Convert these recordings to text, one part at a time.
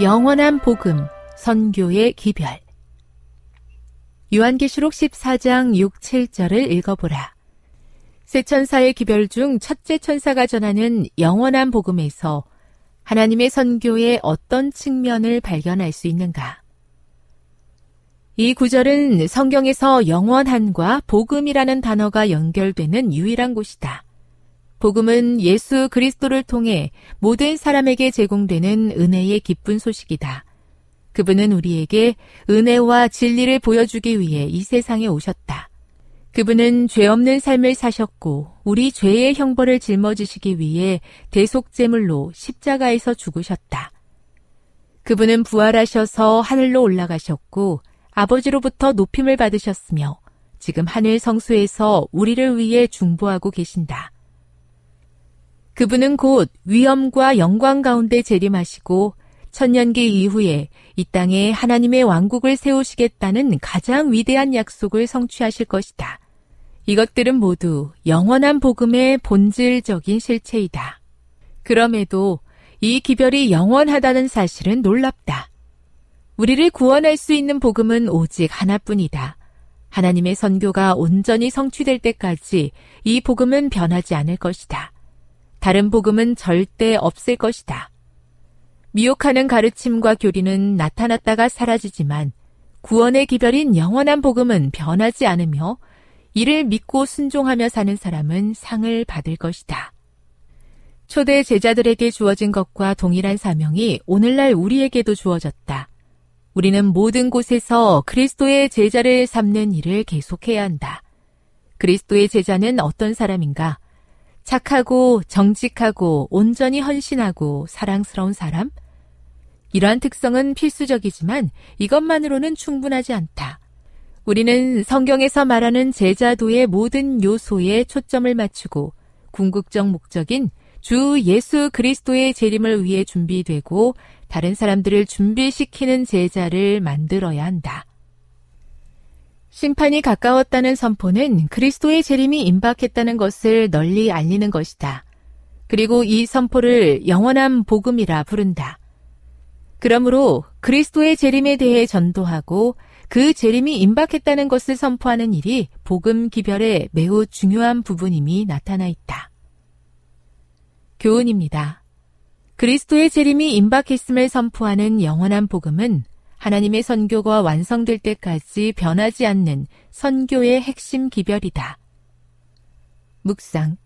영원한 복음 선교의 기별 요한계시록 14장 6, 7절을 읽어보라. 세 천사의 기별 중 첫째 천사가 전하는 영원한 복음에서 하나님의 선교의 어떤 측면을 발견할 수 있는가? 이 구절은 성경에서 영원한과 복음이라는 단어가 연결되는 유일한 곳이다. 복음은 예수 그리스도를 통해 모든 사람에게 제공되는 은혜의 기쁜 소식이다. 그분은 우리에게 은혜와 진리를 보여주기 위해 이 세상에 오셨다. 그분은 죄 없는 삶을 사셨고 우리 죄의 형벌을 짊어지시기 위해 대속제물로 십자가에서 죽으셨다. 그분은 부활하셔서 하늘로 올라가셨고 아버지로부터 높임을 받으셨으며 지금 하늘 성수에서 우리를 위해 중보하고 계신다. 그분은 곧 위엄과 영광 가운데 재림하시고 천년기 이후에 이 땅에 하나님의 왕국을 세우시겠다는 가장 위대한 약속을 성취하실 것이다. 이것들은 모두 영원한 복음의 본질적인 실체이다. 그럼에도 이 기별이 영원하다는 사실은 놀랍다. 우리를 구원할 수 있는 복음은 오직 하나뿐이다. 하나님의 선교가 온전히 성취될 때까지 이 복음은 변하지 않을 것이다. 다른 복음은 절대 없을 것이다. 미혹하는 가르침과 교리는 나타났다가 사라지지만 구원의 기별인 영원한 복음은 변하지 않으며 이를 믿고 순종하며 사는 사람은 상을 받을 것이다. 초대 제자들에게 주어진 것과 동일한 사명이 오늘날 우리에게도 주어졌다. 우리는 모든 곳에서 그리스도의 제자를 삼는 일을 계속해야 한다. 그리스도의 제자는 어떤 사람인가? 착하고 정직하고 온전히 헌신하고 사랑스러운 사람? 이러한 특성은 필수적이지만 이것만으로는 충분하지 않다. 우리는 성경에서 말하는 제자도의 모든 요소에 초점을 맞추고 궁극적 목적인 주 예수 그리스도의 재림을 위해 준비되고 다른 사람들을 준비시키는 제자를 만들어야 한다. 심판이 가까웠다는 선포는 그리스도의 재림이 임박했다는 것을 널리 알리는 것이다. 그리고 이 선포를 영원한 복음이라 부른다. 그러므로 그리스도의 재림에 대해 전도하고 그 재림이 임박했다는 것을 선포하는 일이 복음 기별의 매우 중요한 부분임이 나타나 있다. 교훈입니다. 그리스도의 재림이 임박했음을 선포하는 영원한 복음은 하나님의 선교가 완성될 때까지 변하지 않는 선교의 핵심 기별이다. 묵상.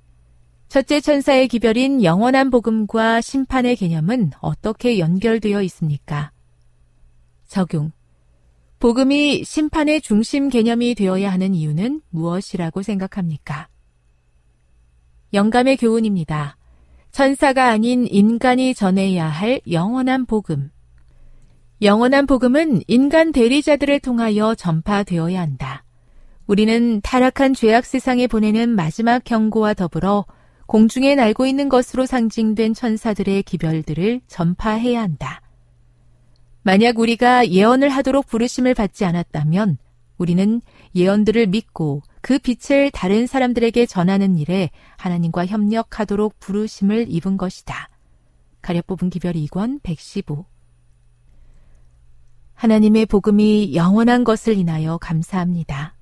첫째 천사의 기별인 영원한 복음과 심판의 개념은 어떻게 연결되어 있습니까? 적용. 복음이 심판의 중심 개념이 되어야 하는 이유는 무엇이라고 생각합니까? 영감의 교훈입니다. 천사가 아닌 인간이 전해야 할 영원한 복음. 영원한 복음은 인간 대리자들을 통하여 전파되어야 한다. 우리는 타락한 죄악 세상에 보내는 마지막 경고와 더불어 공중에 날고 있는 것으로 상징된 천사들의 기별들을 전파해야 한다. 만약 우리가 예언을 하도록 부르심을 받지 않았다면 우리는 예언들을 믿고 그 빛을 다른 사람들에게 전하는 일에 하나님과 협력하도록 부르심을 입은 것이다. 가려 뽑은 기별 2권 115 하나님의 복음이 영원한 것을 인하여 감사합니다.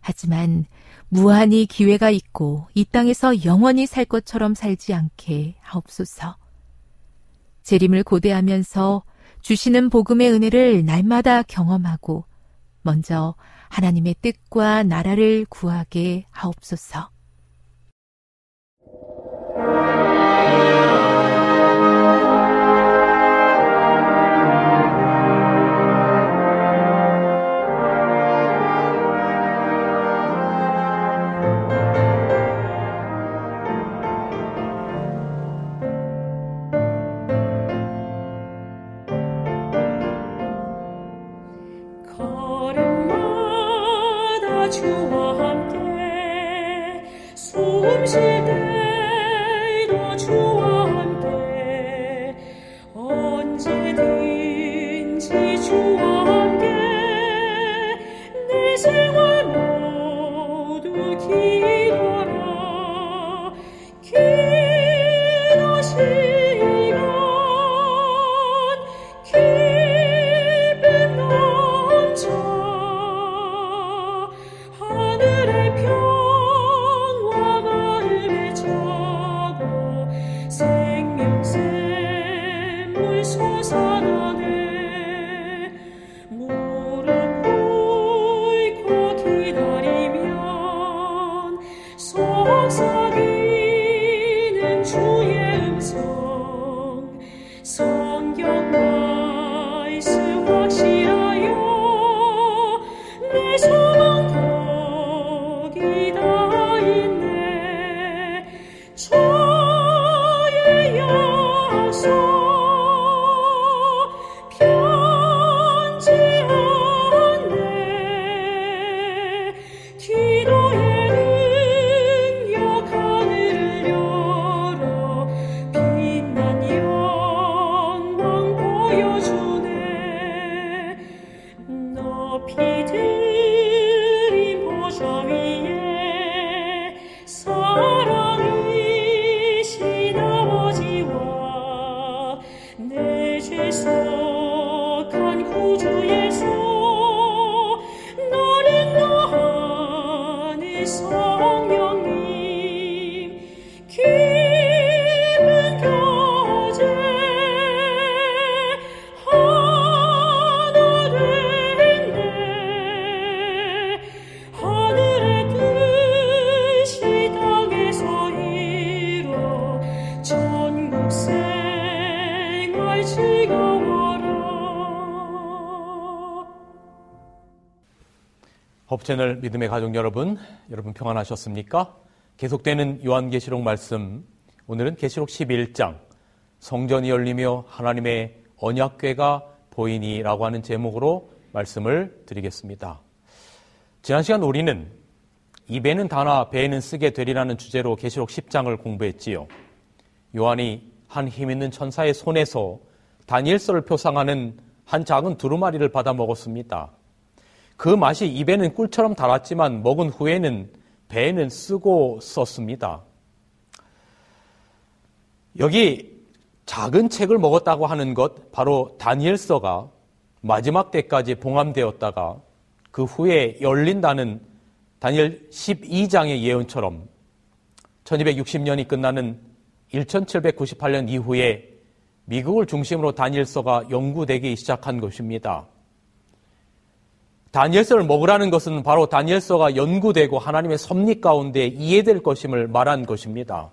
하지만 무한히 기회가 있고 이 땅에서 영원히 살 것처럼 살지 않게 하옵소서. 재림을 고대하면서 주시는 복음의 은혜를 날마다 경험하고 먼저 하나님의 뜻과 나라를 구하게 하옵소서. 我们是的 채널 믿음의 가족 여러분, 여러분 평안하셨습니까? 계속되는 요한계시록 말씀, 오늘은 계시록 11장, 성전이 열리며 하나님의 언약궤가 보이니라고 하는 제목으로 말씀을 드리겠습니다. 지난 시간 우리는 입에는 다나 배에는 쓰게 되리라는 주제로 계시록 10장을 공부했지요. 요한이 한 힘있는 천사의 손에서 다니엘서를 표상하는 한 작은 두루마리를 받아 먹었습니다. 그 맛이 입에는 꿀처럼 달았지만 먹은 후에는 배에는 쓰고 썼습니다. 여기 작은 책을 먹었다고 하는 것 바로 다니엘서가 마지막 때까지 봉함되었다가 그 후에 열린다는 다니엘 12장의 예언처럼 1260년이 끝나는 1798년 이후에 미국을 중심으로 다니엘서가 연구되기 시작한 것입니다. 다니엘서를 먹으라는 것은 바로 다니엘서가 연구되고 하나님의 섭리 가운데 이해될 것임을 말한 것입니다.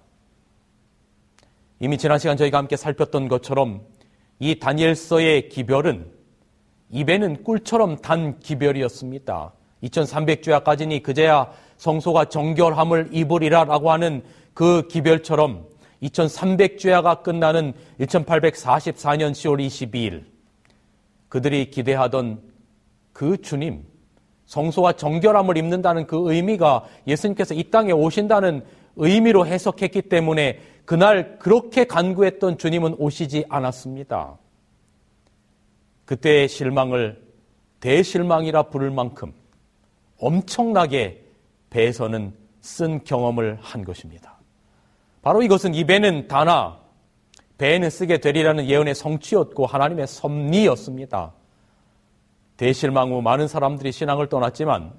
이미 지난 시간 저희가 함께 살폈던 것처럼 이 다니엘서의 기별은 입에는 꿀처럼 단 기별이었습니다. 2300주야까지니 그제야 성소가 정결함을 입으리라라고 하는 그 기별처럼 2300주야가 끝나는 1844년 10월 22일 그들이 기대하던 그 주님 성소와 정결함을 입는다는 그 의미가 예수님께서 이 땅에 오신다는 의미로 해석했기 때문에 그날 그렇게 간구했던 주님은 오시지 않았습니다. 그때의 실망을 대실망이라 부를 만큼 엄청나게 배에서는 쓴 경험을 한 것입니다. 바로 이것은 입에는 다나 배에는 쓰게 되리라는 예언의 성취였고 하나님의 섭리였습니다. 대실망 후 많은 사람들이 신앙을 떠났지만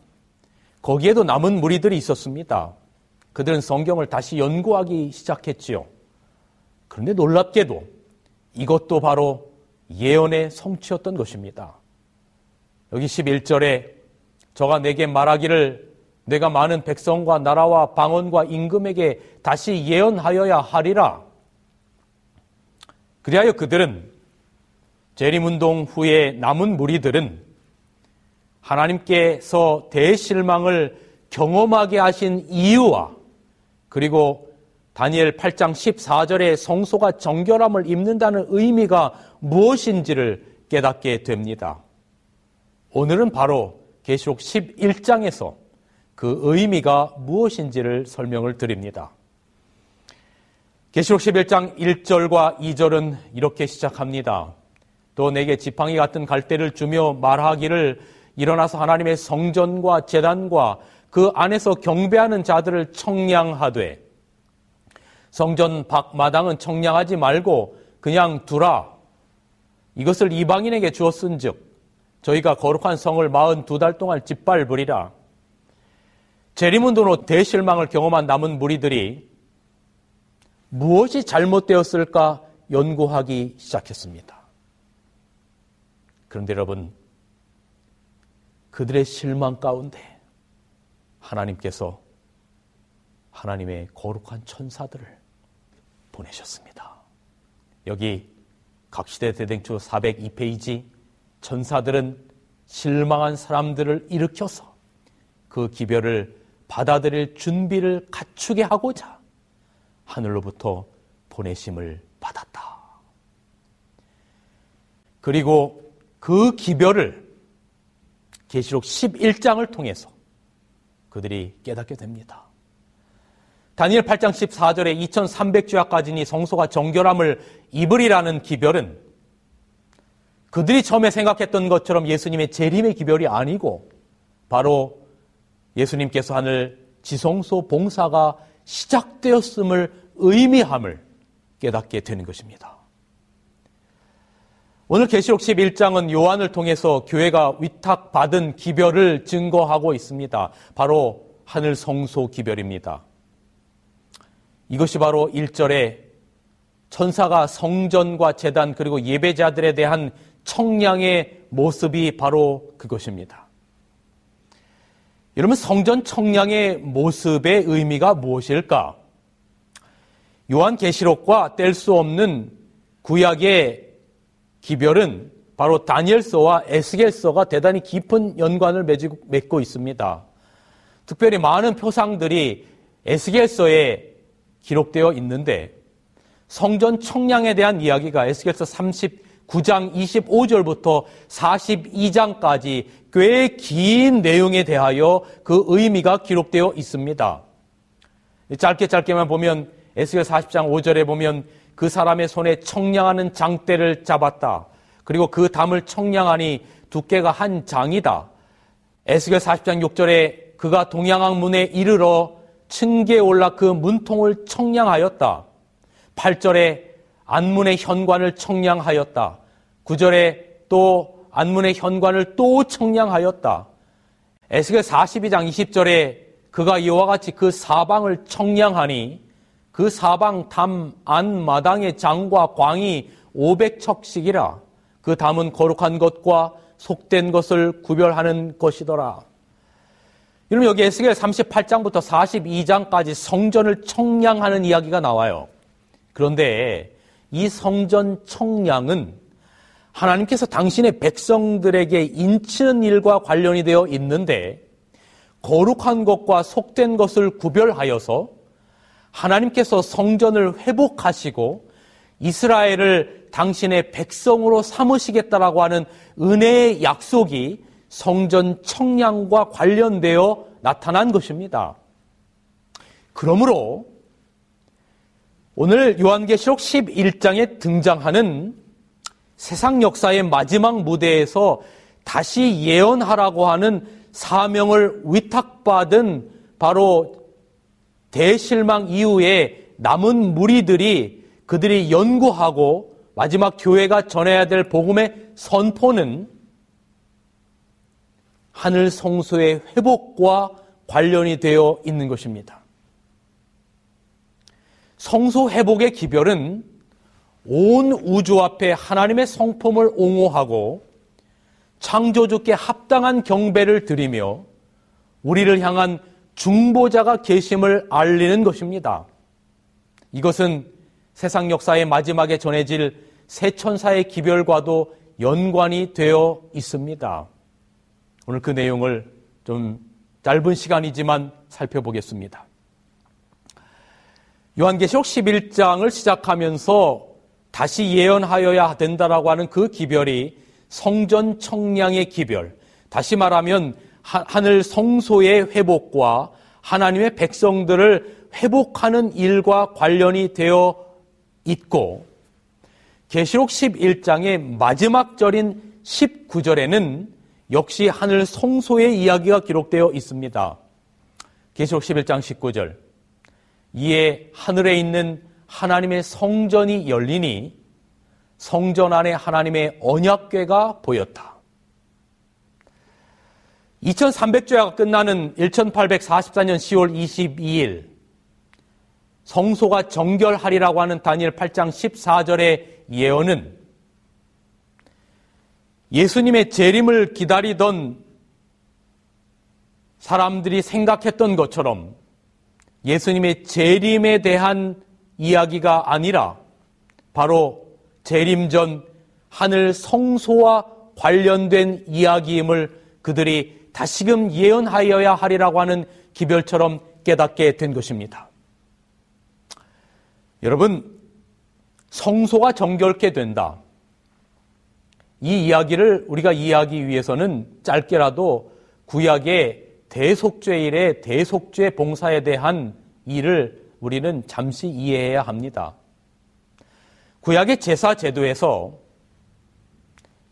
거기에도 남은 무리들이 있었습니다. 그들은 성경을 다시 연구하기 시작했지요. 그런데 놀랍게도 이것도 바로 예언의 성취였던 것입니다. 여기 11절에 저가 내게 말하기를 내가 많은 백성과 나라와 방언과 임금에게 다시 예언하여야 하리라. 그리하여 그들은 재림운동 후에 남은 무리들은 하나님께서 대실망을 경험하게 하신 이유와 그리고 다니엘 8장 14절에 성소가 정결함을 입는다는 의미가 무엇인지를 깨닫게 됩니다. 오늘은 바로 계시록 11장에서 그 의미가 무엇인지를 설명을 드립니다. 계시록 11장 1절과 2절은 이렇게 시작합니다. 또 내게 지팡이 같은 갈대를 주며 말하기를 일어나서 하나님의 성전과 재단과 그 안에서 경배하는 자들을 청량하되 성전 밖 마당은 청량하지 말고 그냥 두라. 이것을 이방인에게 주었은즉 저희가 거룩한 성을 마흔 두 달 동안 짓밟으리라. 재림운동으로 대실망을 경험한 남은 무리들이 무엇이 잘못되었을까 연구하기 시작했습니다. 그런데 여러분, 그들의 실망 가운데 하나님께서 하나님의 거룩한 천사들을 보내셨습니다. 여기 각시대 대댕초 402페이지 천사들은 실망한 사람들을 일으켜서 그 기별을 받아들일 준비를 갖추게 하고자 하늘로부터 보내심을 받았다. 그리고 그 기별을 계시록 11장을 통해서 그들이 깨닫게 됩니다. 다니엘 8장 14절에 2300주야까지니 성소가 정결함을 입으리라는 기별은 그들이 처음에 생각했던 것처럼 예수님의 재림의 기별이 아니고 바로 예수님께서 하늘 지성소 봉사가 시작되었음을 의미함을 깨닫게 되는 것입니다. 오늘 계시록 11장은 요한을 통해서 교회가 위탁받은 기별을 증거하고 있습니다. 바로 하늘 성소 기별입니다. 이것이 바로 1절에 천사가 성전과 재단 그리고 예배자들에 대한 청량의 모습이 바로 그것입니다. 여러분 성전 청량의 모습의 의미가 무엇일까? 요한 계시록과 뗄 수 없는 구약의 기별은 바로 다니엘서와 에스겔서가 대단히 깊은 연관을 맺고 있습니다. 특별히 많은 표상들이 에스겔서에 기록되어 있는데 성전 청량에 대한 이야기가 에스겔서 39장 25절부터 42장까지 꽤 긴 내용에 대하여 그 의미가 기록되어 있습니다. 짧게 짧게만 보면 에스겔 40장 5절에 보면 그 사람의 손에 청량하는 장대를 잡았다. 그리고 그 담을 청량하니 두께가 한 장이다. 에스겔 40장 6절에 그가 동양항 문에 이르러 층계에 올라 그 문통을 청량하였다. 8절에 안문의 현관을 청량하였다. 9절에 또 안문의 현관을 또 청량하였다. 에스겔 42장 20절에 그가 이와 같이 그 사방을 청량하니 그 사방 담 안마당의 장과 광이 500척씩이라 그 담은 거룩한 것과 속된 것을 구별하는 것이더라. 여러분 여기 에스겔 38장부터 42장까지 성전을 청량하는 이야기가 나와요. 그런데 이 성전 청량은 하나님께서 당신의 백성들에게 인치는 일과 관련이 되어 있는데 거룩한 것과 속된 것을 구별하여서 하나님께서 성전을 회복하시고 이스라엘을 당신의 백성으로 삼으시겠다라고 하는 은혜의 약속이 성전 청량과 관련되어 나타난 것입니다. 그러므로 오늘 요한계시록 11장에 등장하는 세상 역사의 마지막 무대에서 다시 예언하라고 하는 사명을 위탁받은 바로 대실망 이후에 남은 무리들이 그들이 연구하고 마지막 교회가 전해야 될 복음의 선포는 하늘 성소의 회복과 관련이 되어 있는 것입니다. 성소 회복의 기별은 온 우주 앞에 하나님의 성품을 옹호하고 창조주께 합당한 경배를 드리며 우리를 향한 중보자가 계심을 알리는 것입니다. 이것은 세상 역사의 마지막에 전해질 새 천사의 기별과도 연관이 되어 있습니다. 오늘 그 내용을 좀 짧은 시간이지만 살펴보겠습니다. 요한계시록 11장을 시작하면서 다시 예언하여야 된다라고 하는 그 기별이 성전 청량의 기별, 다시 말하면 하늘 성소의 회복과 하나님의 백성들을 회복하는 일과 관련이 되어 있고 계시록 11장의 마지막 절인 19절에는 역시 하늘 성소의 이야기가 기록되어 있습니다. 계시록 11장 19절. 이에 하늘에 있는 하나님의 성전이 열리니 성전 안에 하나님의 언약궤가 보였다. 2300주야가 끝나는 1844년 10월 22일 성소가 정결하리라고 하는 다니엘 8장 14절의 예언은 예수님의 재림을 기다리던 사람들이 생각했던 것처럼 예수님의 재림에 대한 이야기가 아니라 바로 재림 전 하늘 성소와 관련된 이야기임을 그들이 다시금 예언하여야 하리라고 하는 기별처럼 깨닫게 된 것입니다. 여러분, 성소가 정결케 된다. 이 이야기를 우리가 이해하기 위해서는 짧게라도 구약의 대속죄일의 대속죄 봉사에 대한 일을 우리는 잠시 이해해야 합니다. 구약의 제사 제도에서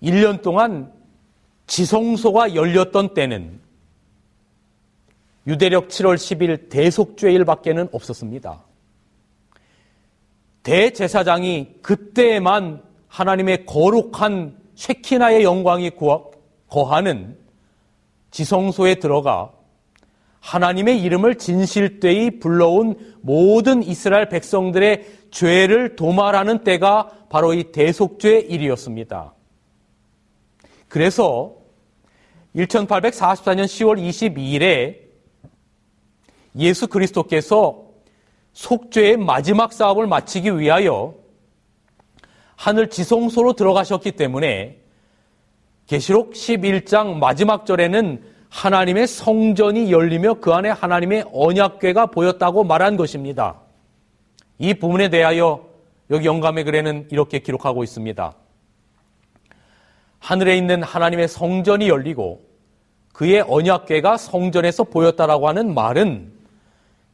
1년 동안 지성소가 열렸던 때는 유대력 7월 10일 대속죄일밖에는 없었습니다. 대제사장이 그때에만 하나님의 거룩한 쉐키나의 영광이 거하는 지성소에 들어가 하나님의 이름을 진실되이 불러온 모든 이스라엘 백성들의 죄를 도말하는 때가 바로 이 대속죄 일이었습니다. 그래서 1844년 10월 22일에 예수 그리스도께서 속죄의 마지막 사업을 마치기 위하여 하늘 지성소로 들어가셨기 때문에 계시록 11장 마지막 절에는 하나님의 성전이 열리며 그 안에 하나님의 언약궤가 보였다고 말한 것입니다. 이 부분에 대하여 여기 영감의 글에는 이렇게 기록하고 있습니다. 하늘에 있는 하나님의 성전이 열리고 그의 언약궤가 성전에서 보였다라고 하는 말은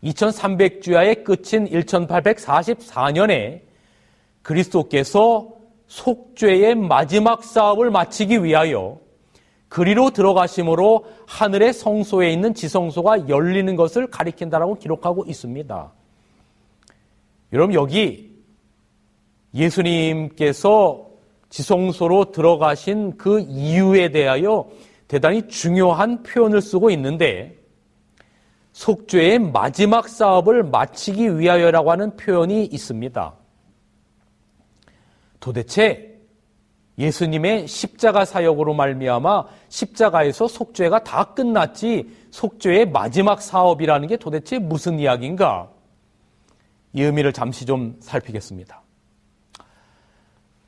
2300주야의 끝인 1844년에 그리스도께서 속죄의 마지막 사업을 마치기 위하여 그리로 들어가심으로 하늘의 성소에 있는 지성소가 열리는 것을 가리킨다라고 기록하고 있습니다. 여러분 여기 예수님께서 지성소로 들어가신 그 이유에 대하여 대단히 중요한 표현을 쓰고 있는데 속죄의 마지막 사업을 마치기 위하여라고 하는 표현이 있습니다. 도대체 예수님의 십자가 사역으로 말미암아 십자가에서 속죄가 다 끝났지 속죄의 마지막 사업이라는 게 도대체 무슨 이야기인가? 이 의미를 잠시 좀 살피겠습니다.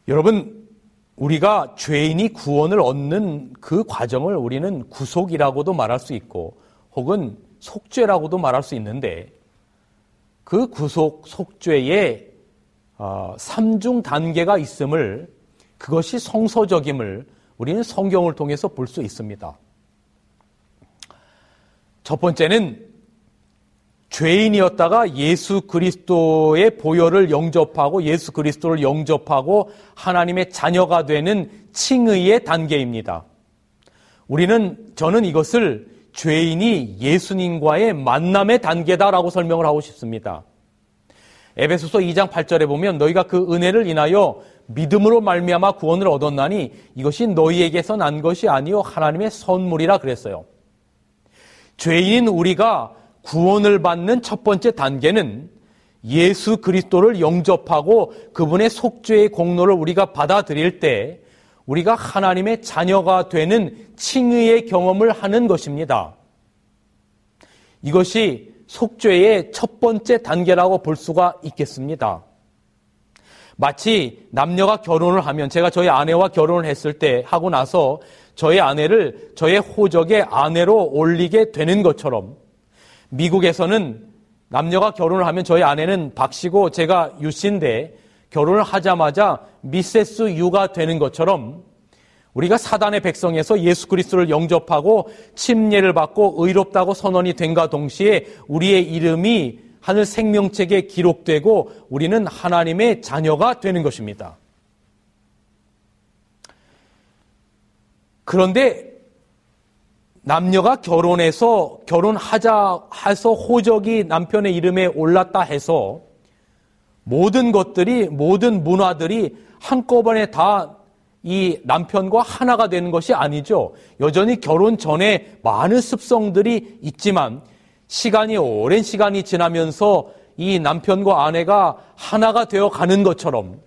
여러분, 우리가 죄인이 구원을 얻는 그 과정을 우리는 구속이라고도 말할 수 있고 혹은 속죄라고도 말할 수 있는데 그 구속 속죄에 어, 삼중 단계가 있음을 그것이 성서적임을 우리는 성경을 통해서 볼 수 있습니다. 첫 번째는 죄인이었다가 예수 그리스도의 보혈을 영접하고 예수 그리스도를 영접하고 하나님의 자녀가 되는 칭의의 단계입니다. 우리는 저는 이것을 죄인이 예수님과의 만남의 단계다라고 설명을 하고 싶습니다. 에베소서 2장 8절에 보면 너희가 그 은혜를 인하여 믿음으로 말미암아 구원을 얻었나니 이것이 너희에게서 난 것이 아니요 하나님의 선물이라 그랬어요. 죄인인 우리가 구원을 받는 첫 번째 단계는 예수 그리스도를 영접하고 그분의 속죄의 공로를 우리가 받아들일 때 우리가 하나님의 자녀가 되는 칭의의 경험을 하는 것입니다. 이것이 속죄의 첫 번째 단계라고 볼 수가 있겠습니다. 마치 남녀가 결혼을 하면 제가 저희 아내와 결혼을 했을 때 하고 나서 저의 아내를 저의 호적의 아내로 올리게 되는 것처럼 미국에서는 남녀가 결혼을 하면 저희 아내는 박씨고 제가 유씨인데 결혼을 하자마자 미세스 유가 되는 것처럼 우리가 사단의 백성에서 예수 그리스도를 영접하고 침례를 받고 의롭다고 선언이 된과 동시에 우리의 이름이 하늘 생명책에 기록되고 우리는 하나님의 자녀가 되는 것입니다. 그런데 남녀가 결혼해서 결혼하자 해서 호적이 남편의 이름에 올랐다 해서 모든 것들이 모든 문화들이 한꺼번에 다 이 남편과 하나가 되는 것이 아니죠. 여전히 결혼 전에 많은 습성들이 있지만 시간이 오랜 시간이 지나면서 이 남편과 아내가 하나가 되어 가는 것처럼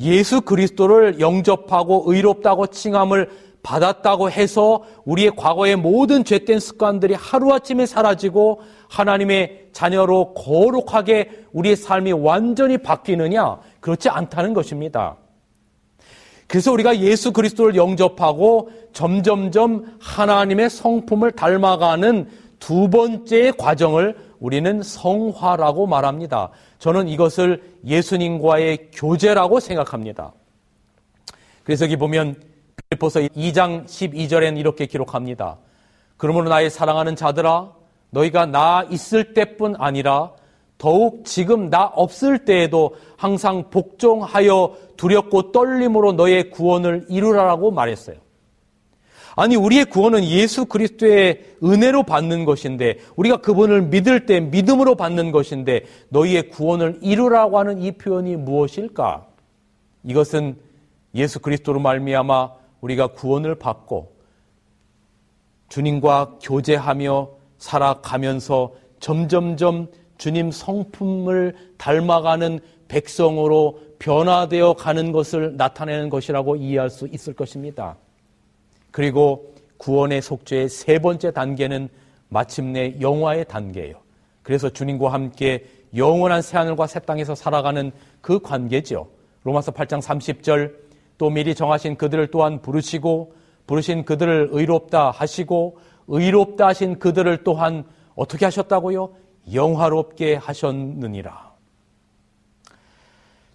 예수 그리스도를 영접하고 의롭다고 칭함을 받았다고 해서 우리의 과거의 모든 죄된 습관들이 하루아침에 사라지고 하나님의 자녀로 거룩하게 우리의 삶이 완전히 바뀌느냐? 그렇지 않다는 것입니다. 그래서 우리가 예수 그리스도를 영접하고 점점점 하나님의 성품을 닮아가는 두 번째의 과정을 우리는 성화라고 말합니다. 저는 이것을 예수님과의 교제라고 생각합니다. 그래서 여기 보면 빌보서 2장 12절엔 이렇게 기록합니다. 그러므로 나의 사랑하는 자들아 너희가 나 있을 때뿐 아니라 더욱 지금 나 없을 때에도 항상 복종하여 두렵고 떨림으로 너의 구원을 이루라라고 말했어요. 아니 우리의 구원은 예수 그리스도의 은혜로 받는 것인데 우리가 그분을 믿을 때 믿음으로 받는 것인데 너희의 구원을 이루라고 하는 이 표현이 무엇일까? 이것은 예수 그리스도로 말미암아 우리가 구원을 받고 주님과 교제하며 살아가면서 점점점 주님 성품을 닮아가는 백성으로 변화되어 가는 것을 나타내는 것이라고 이해할 수 있을 것입니다. 그리고 구원의 속죄의 세 번째 단계는 마침내 영화의 단계예요. 그래서 주님과 함께 영원한 새하늘과 새 땅에서 살아가는 그 관계죠. 로마서 8장 30절 또 미리 정하신 그들을 또한 부르시고 부르신 그들을 의롭다 하시고 의롭다 하신 그들을 또한 어떻게 하셨다고요? 영화롭게 하셨느니라.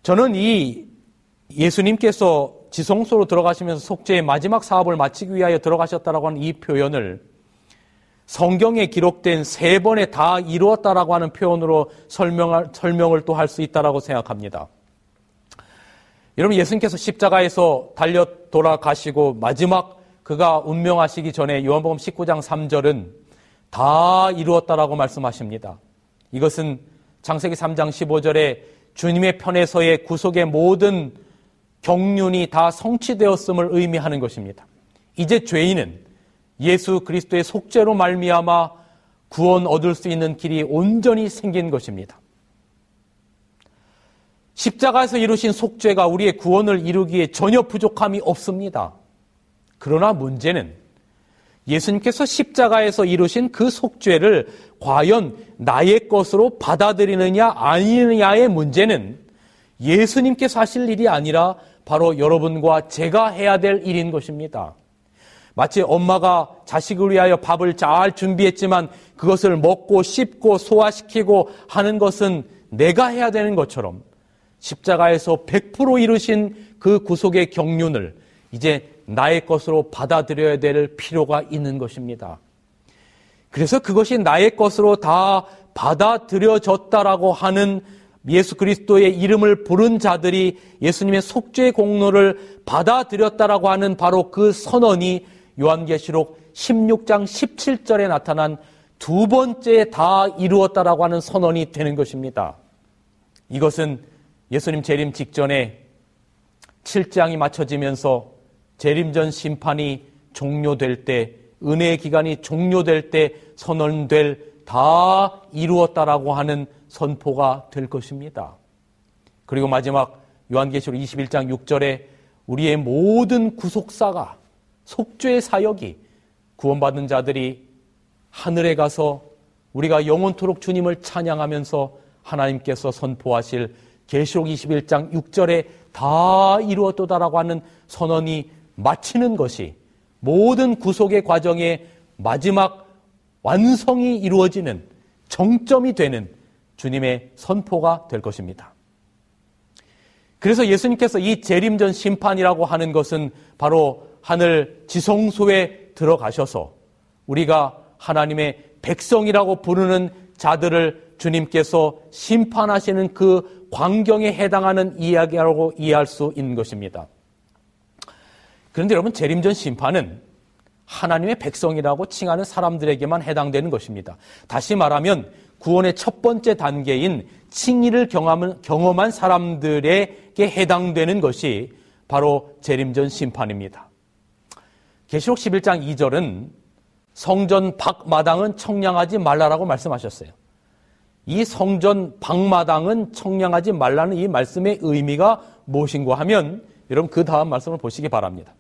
저는 이 예수님께서 지성소로 들어가시면서 속죄의 마지막 사업을 마치기 위하여 들어가셨다라고 하는 이 표현을 성경에 기록된 세 번에 다 이루었다라고 하는 표현으로 설명을 또 할 수 있다라고 생각합니다. 여러분 예수님께서 십자가에서 달려 돌아가시고 마지막 그가 운명하시기 전에 요한복음 19장 3절은 다 이루었다라고 말씀하십니다. 이것은 장세기 3장 15절에 주님의 편에서의 구속의 모든 경륜이 다 성취되었음을 의미하는 것입니다. 이제 죄인은 예수 그리스도의 속죄로 말미암아 구원 얻을 수 있는 길이 온전히 생긴 것입니다. 십자가에서 이루신 속죄가 우리의 구원을 이루기에 전혀 부족함이 없습니다. 그러나 문제는 예수님께서 십자가에서 이루신 그 속죄를 과연 나의 것으로 받아들이느냐 아니느냐의 문제는 예수님께서 하실 일이 아니라 바로 여러분과 제가 해야 될 일인 것입니다. 마치 엄마가 자식을 위하여 밥을 잘 준비했지만 그것을 먹고 씹고 소화시키고 하는 것은 내가 해야 되는 것처럼 십자가에서 100% 이루신 그 구속의 경륜을 이제 나의 것으로 받아들여야 될 필요가 있는 것입니다. 그래서 그것이 나의 것으로 다 받아들여졌다라고 하는 예수 그리스도의 이름을 부른 자들이 예수님의 속죄 공로를 받아들였다라고 하는 바로 그 선언이 요한계시록 16장 17절에 나타난 두 번째 다 이루었다라고 하는 선언이 되는 것입니다. 이것은 예수님 재림 직전에 7장이 맞춰지면서 재림전 심판이 종료될 때, 은혜의 기간이 종료될 때 선언될 다 이루었다라고 하는 선포가 될 것입니다. 그리고 마지막 요한계시록 21장 6절에 우리의 모든 구속사가 속죄의 사역이 구원받은 자들이 하늘에 가서 우리가 영원토록 주님을 찬양하면서 하나님께서 선포하실 계시록 21장 6절에 다 이루었도다라고 하는 선언이 마치는 것이 모든 구속의 과정의 마지막 완성이 이루어지는 정점이 되는 주님의 선포가 될 것입니다. 그래서 예수님께서 이 재림전 심판이라고 하는 것은 바로 하늘 지성소에 들어가셔서 우리가 하나님의 백성이라고 부르는 자들을 주님께서 심판하시는 그 광경에 해당하는 이야기라고 이해할 수 있는 것입니다. 그런데 여러분 재림전 심판은 하나님의 백성이라고 칭하는 사람들에게만 해당되는 것입니다. 다시 말하면 구원의 첫 번째 단계인 칭의를 경험한 사람들에게 해당되는 것이 바로 재림전 심판입니다. 계시록 11장 2절은 성전 밖마당은 청량하지 말라라고 말씀하셨어요. 이 성전 방마당은 청량하지 말라는 이 말씀의 의미가 무엇인가 하면 여러분 그 다음 말씀을 보시기 바랍니다.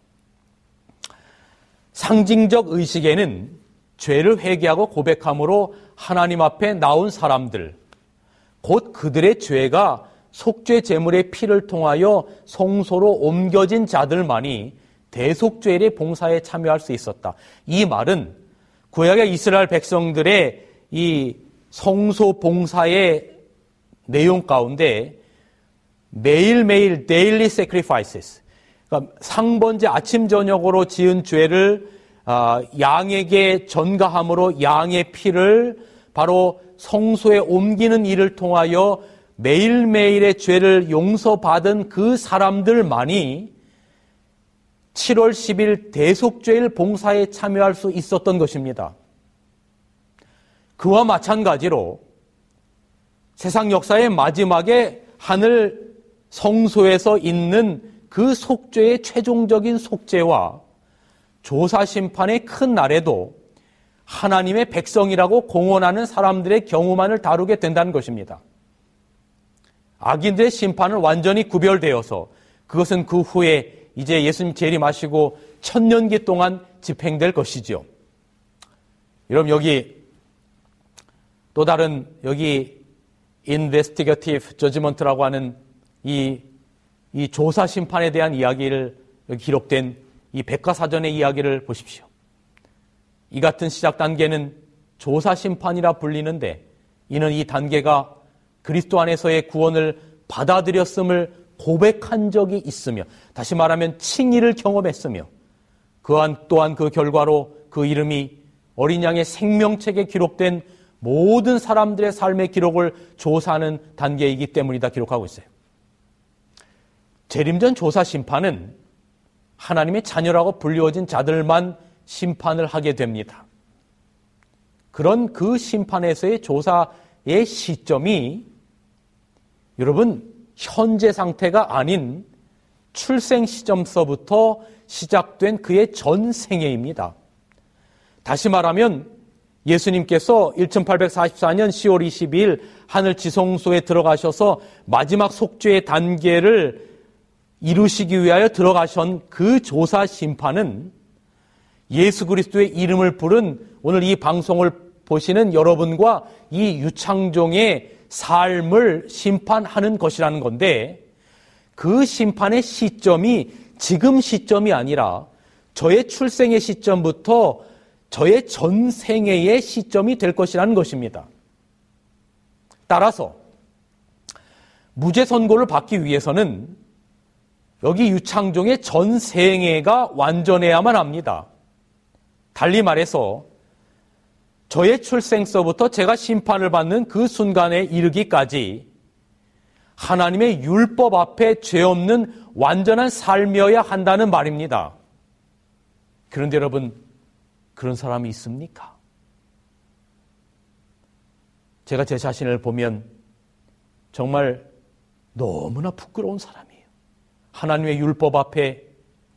상징적 의식에는 죄를 회개하고 고백함으로 하나님 앞에 나온 사람들, 곧 그들의 죄가 속죄 제물의 피를 통하여 성소로 옮겨진 자들만이 대속죄의 봉사에 참여할 수 있었다. 이 말은 구약의 이스라엘 백성들의 이 성소 봉사의 내용 가운데 매일매일 daily sacrifices 그러니까 상번제 아침 저녁으로 지은 죄를 아, 양에게 전가함으로 양의 피를 바로 성소에 옮기는 일을 통하여 매일매일의 죄를 용서받은 그 사람들만이 7월 10일 대속죄일 봉사에 참여할 수 있었던 것입니다. 그와 마찬가지로 세상 역사의 마지막에 하늘 성소에서 있는 그 속죄의 최종적인 속죄와 조사 심판의 큰 날에도 하나님의 백성이라고 공언하는 사람들의 경우만을 다루게 된다는 것입니다. 악인들의 심판은 완전히 구별되어서 그것은 그 후에 이제 예수님 재림하시고 천년기 동안 집행될 것이지요. 여러분 여기 또 다른 여기 investigative judgment라고 하는 이, 이 조사 심판에 대한 이야기를 여기 기록된 이 백과사전의 이야기를 보십시오. 이 같은 시작 단계는 조사 심판이라 불리는데 이는 이 단계가 그리스도 안에서의 구원을 받아들였음을 고백한 적이 있으며 다시 말하면 칭의를 경험했으며 그한 또한 그 결과로 그 이름이 어린 양의 생명책에 기록된 모든 사람들의 삶의 기록을 조사하는 단계이기 때문이다 기록하고 있어요. 재림전 조사 심판은 하나님의 자녀라고 불리워진 자들만 심판을 하게 됩니다. 그런 그 심판에서의 조사의 시점이 여러분 현재 상태가 아닌 출생 시점서부터 시작된 그의 전생애입니다. 다시 말하면 예수님께서 1844년 10월 22일 하늘 지성소에 들어가셔서 마지막 속죄의 단계를 이루시기 위하여 들어가신 그 조사 심판은 예수 그리스도의 이름을 부른 오늘 이 방송을 보시는 여러분과 이 유창종의 삶을 심판하는 것이라는 건데 그 심판의 시점이 지금 시점이 아니라 저의 출생의 시점부터 저의 전생애의 시점이 될 것이라는 것입니다. 따라서 무죄 선고를 받기 위해서는 여기 유창종의 전생애가 완전해야만 합니다. 달리 말해서 저의 출생서부터 제가 심판을 받는 그 순간에 이르기까지 하나님의 율법 앞에 죄 없는 완전한 삶이어야 한다는 말입니다. 그런데 여러분, 그런 사람이 있습니까? 제가 제 자신을 보면 정말 너무나 부끄러운 사람이에요. 하나님의 율법 앞에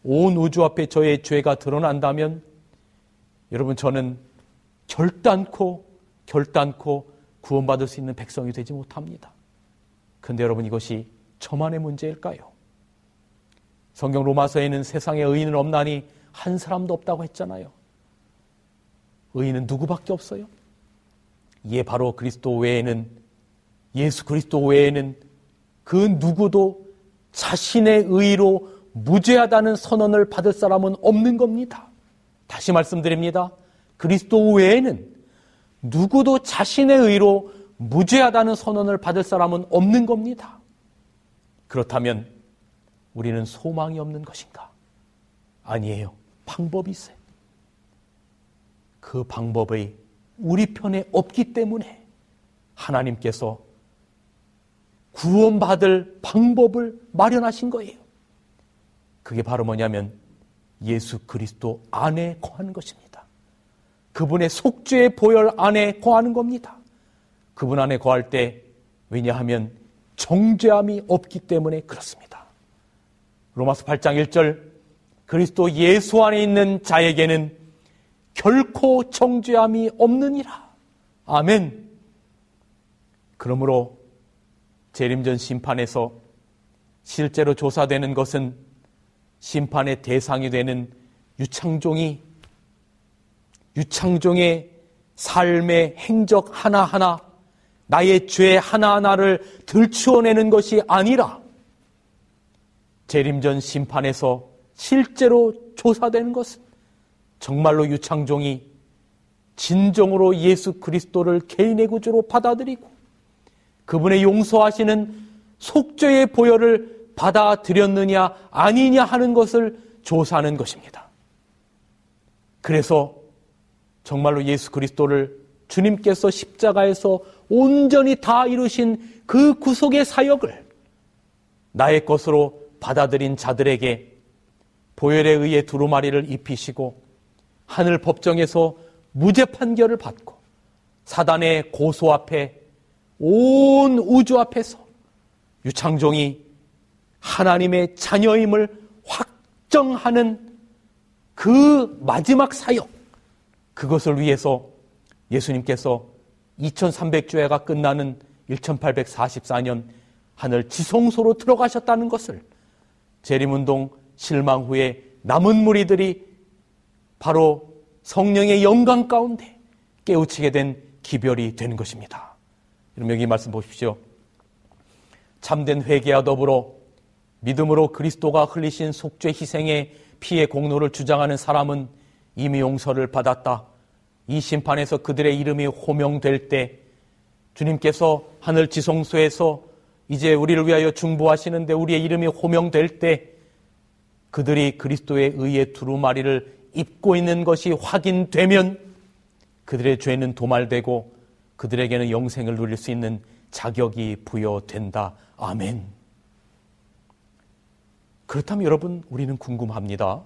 온 우주 앞에 저의 죄가 드러난다면 여러분 저는 결단코 결단코 구원받을 수 있는 백성이 되지 못합니다. 그런데 여러분 이것이 저만의 문제일까요? 성경 로마서에는 세상에 의인은 없나니 한 사람도 없다고 했잖아요. 의인은 누구밖에 없어요? 예, 바로 그리스도 외에는 예수 그리스도 외에는 그 누구도 자신의 의로 무죄하다는 선언을 받을 사람은 없는 겁니다. 다시 말씀드립니다. 그리스도 외에는 누구도 자신의 의로 무죄하다는 선언을 받을 사람은 없는 겁니다. 그렇다면 우리는 소망이 없는 것인가? 아니에요. 방법이 있어요. 그 방법의 우리 편에 없기 때문에 하나님께서 구원받을 방법을 마련하신 거예요. 그게 바로 뭐냐면 예수 그리스도 안에 거하는 것입니다. 그분의 속죄의 보혈 안에 거하는 겁니다. 그분 안에 거할 때 왜냐하면 정죄함이 없기 때문에 그렇습니다. 로마서 8장 1절 그리스도 예수 안에 있는 자에게는 결코 정죄함이 없느니라. 아멘. 그러므로 재림전 심판에서 실제로 조사되는 것은 심판의 대상이 되는 유창종이 유창종의 삶의 행적 하나하나 나의 죄 하나하나를 들추어내는 것이 아니라 재림전 심판에서 실제로 조사되는 것은 정말로 유창종이 진정으로 예수 그리스도를 개인의 구주로 받아들이고 그분의 용서하시는 속죄의 보혈을 받아들였느냐 아니냐 하는 것을 조사하는 것입니다. 그래서 정말로 예수 그리스도를 주님께서 십자가에서 온전히 다 이루신 그 구속의 사역을 나의 것으로 받아들인 자들에게 보혈에 의해 두루마리를 입히시고 하늘 법정에서 무죄 판결을 받고 사단의 고소 앞에 온 우주 앞에서 유창종이 하나님의 자녀임을 확정하는 그 마지막 사역, 그것을 위해서 예수님께서 2300주야가 끝나는 1844년 하늘 지성소로 들어가셨다는 것을 재림운동 실망 후에 남은 무리들이 바로 성령의 영광 가운데 깨우치게 된 기별이 되는 것입니다. 여러분 여기 말씀 보십시오. 참된 회개와 더불어 믿음으로 그리스도가 흘리신 속죄 희생의 피의 공로를 주장하는 사람은 이미 용서를 받았다. 이 심판에서 그들의 이름이 호명될 때 주님께서 하늘 지성소에서 이제 우리를 위하여 중보하시는데 우리의 이름이 호명될 때 그들이 그리스도의 의의 두루마리를 입고 있는 것이 확인되면 그들의 죄는 도말되고 그들에게는 영생을 누릴 수 있는 자격이 부여된다. 아멘. 그렇다면 여러분, 우리는 궁금합니다.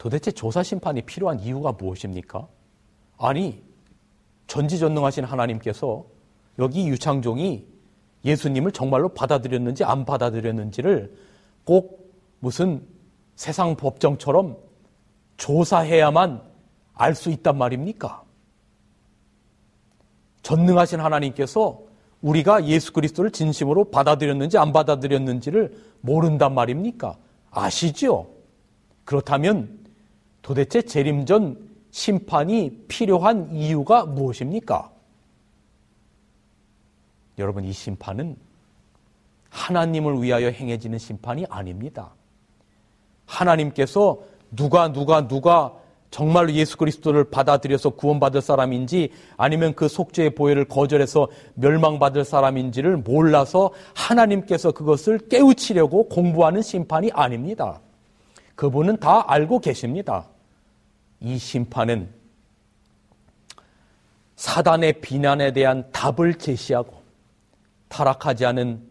도대체 조사 심판이 필요한 이유가 무엇입니까? 아니, 전지전능하신 하나님께서 여기 유창종이 예수님을 정말로 받아들였는지 안 받아들였는지를 꼭 무슨 세상 법정처럼 조사해야만 알 수 있단 말입니까? 전능하신 하나님께서 우리가 예수 그리스도를 진심으로 받아들였는지 안 받아들였는지를 모른단 말입니까? 아시죠? 그렇다면 도대체 재림 전 심판이 필요한 이유가 무엇입니까? 여러분, 이 심판은 하나님을 위하여 행해지는 심판이 아닙니다. 하나님께서 누가 누가 누가 정말로 예수 그리스도를 받아들여서 구원받을 사람인지 아니면 그 속죄의 보혈을 거절해서 멸망받을 사람인지를 몰라서 하나님께서 그것을 깨우치려고 공부하는 심판이 아닙니다. 그분은 다 알고 계십니다. 이 심판은 사단의 비난에 대한 답을 제시하고 타락하지 않은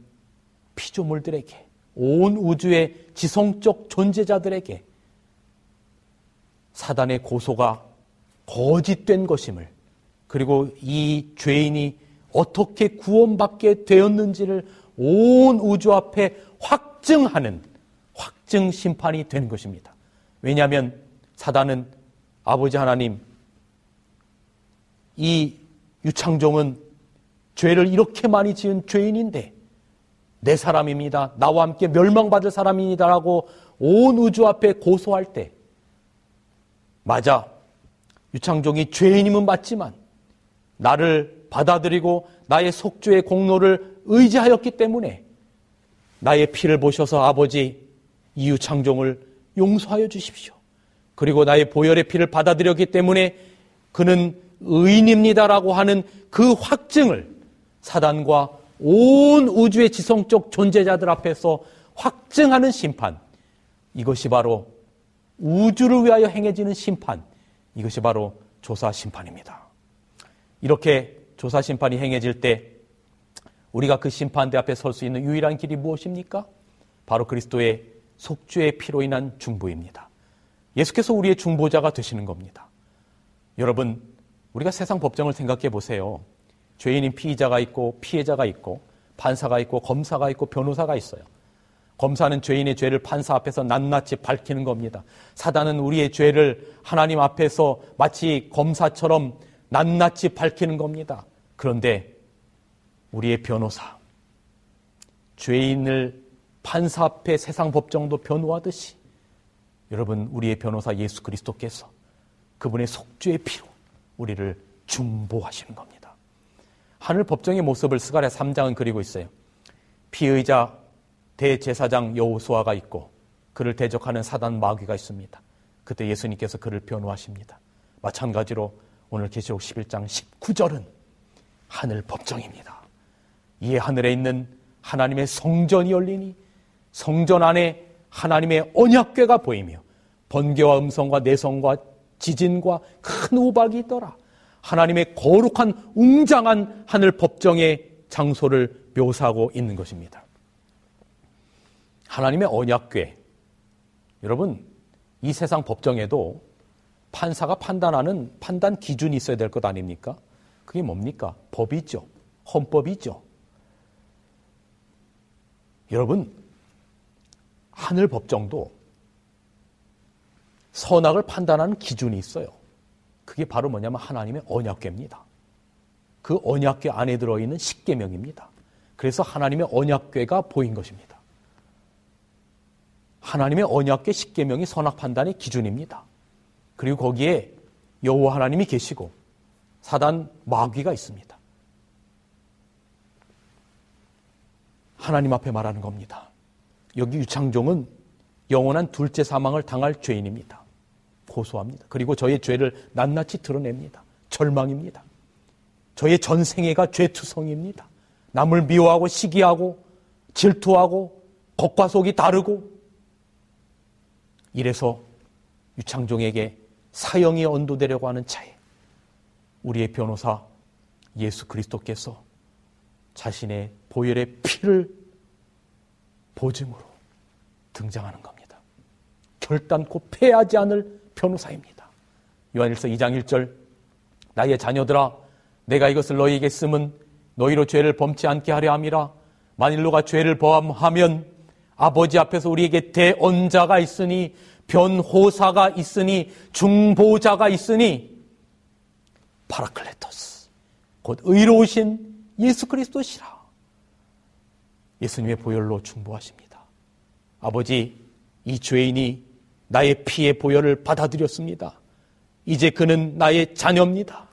피조물들에게 온 우주의 지성적 존재자들에게 사단의 고소가 거짓된 것임을 그리고 이 죄인이 어떻게 구원받게 되었는지를 온 우주 앞에 확증하는 확증 심판이 된 것입니다. 왜냐하면 사단은 아버지 하나님 이 유창종은 죄를 이렇게 많이 지은 죄인인데 내 사람입니다. 나와 함께 멸망받을 사람입니다라고 온 우주 앞에 고소할 때 맞아. 유창종이 죄인임은 맞지만 나를 받아들이고 나의 속죄의 공로를 의지하였기 때문에 나의 피를 보셔서 아버지 이유창종을 용서하여 주십시오. 그리고 나의 보혈의 피를 받아들였기 때문에 그는 의인입니다라고 하는 그 확증을 사단과 온 우주의 지성적 존재자들 앞에서 확증하는 심판. 이것이 바로 우주를 위하여 행해지는 심판. 이것이 바로 조사 심판입니다. 이렇게 조사 심판이 행해질 때 우리가 그 심판대 앞에 설 수 있는 유일한 길이 무엇입니까? 바로 그리스도의 속죄의 피로 인한 중보입니다. 예수께서 우리의 중보자가 되시는 겁니다. 여러분, 우리가 세상 법정을 생각해 보세요. 죄인인 피의자가 있고 피해자가 있고 판사가 있고 검사가 있고 변호사가 있어요. 검사는 죄인의 죄를 판사 앞에서 낱낱이 밝히는 겁니다. 사단은 우리의 죄를 하나님 앞에서 마치 검사처럼 낱낱이 밝히는 겁니다. 그런데 우리의 변호사, 죄인을 판사 앞에 세상 법정도 변호하듯이 여러분 우리의 변호사 예수 그리스도께서 그분의 속죄의 피로 우리를 중보하시는 겁니다. 하늘 법정의 모습을 스가랴 3장은 그리고 있어요. 피의자 대제사장 여호수아가 있고 그를 대적하는 사단 마귀가 있습니다. 그때 예수님께서 그를 변호하십니다. 마찬가지로 오늘 계시록 11장 19절은 하늘 법정입니다. 이 하늘에 있는 하나님의 성전이 열리니 성전 안에 하나님의 언약궤가 보이며 번개와 음성과 내성과 지진과 큰 우박이 있더라. 하나님의 거룩한 웅장한 하늘 법정의 장소를 묘사하고 있는 것입니다. 하나님의 언약궤. 여러분, 이 세상 법정에도 판사가 판단하는 판단 기준이 있어야 될 것 아닙니까? 그게 뭡니까? 법이죠. 헌법이죠. 여러분, 하늘 법정도 선악을 판단하는 기준이 있어요. 그게 바로 뭐냐면 하나님의 언약궤입니다. 그 언약궤 안에 들어있는 십계명입니다. 그래서 하나님의 언약궤가 보인 것입니다. 하나님의 언약계 십계명이 선악 판단의 기준입니다. 그리고 거기에 여호와 하나님이 계시고 사단 마귀가 있습니다. 하나님 앞에 말하는 겁니다. 여기 유창종은 영원한 둘째 사망을 당할 죄인입니다. 고소합니다. 그리고 저의 죄를 낱낱이 드러냅니다. 절망입니다. 저의 전생애가 죄투성입니다. 남을 미워하고 시기하고 질투하고 겉과 속이 다르고 이래서 유창종에게 사형이 언도되려고 하는 차에 우리의 변호사 예수 그리스도께서 자신의 보혈의 피를 보증으로 등장하는 겁니다. 결단코 패하지 않을 변호사입니다. 요한일서 2장 1절 나의 자녀들아 내가 이것을 너희에게 쓰면 너희로 죄를 범치 않게 하려 함이라 만일 너가 죄를 범하면 아버지 앞에서 우리에게 대언자가 있으니 변호사가 있으니 중보자가 있으니 파라클레토스 곧 의로우신 예수 그리스도시라. 예수님의 보혈로 중보하십니다. 아버지 이 죄인이 나의 피의 보혈을 받아들였습니다. 이제 그는 나의 자녀입니다.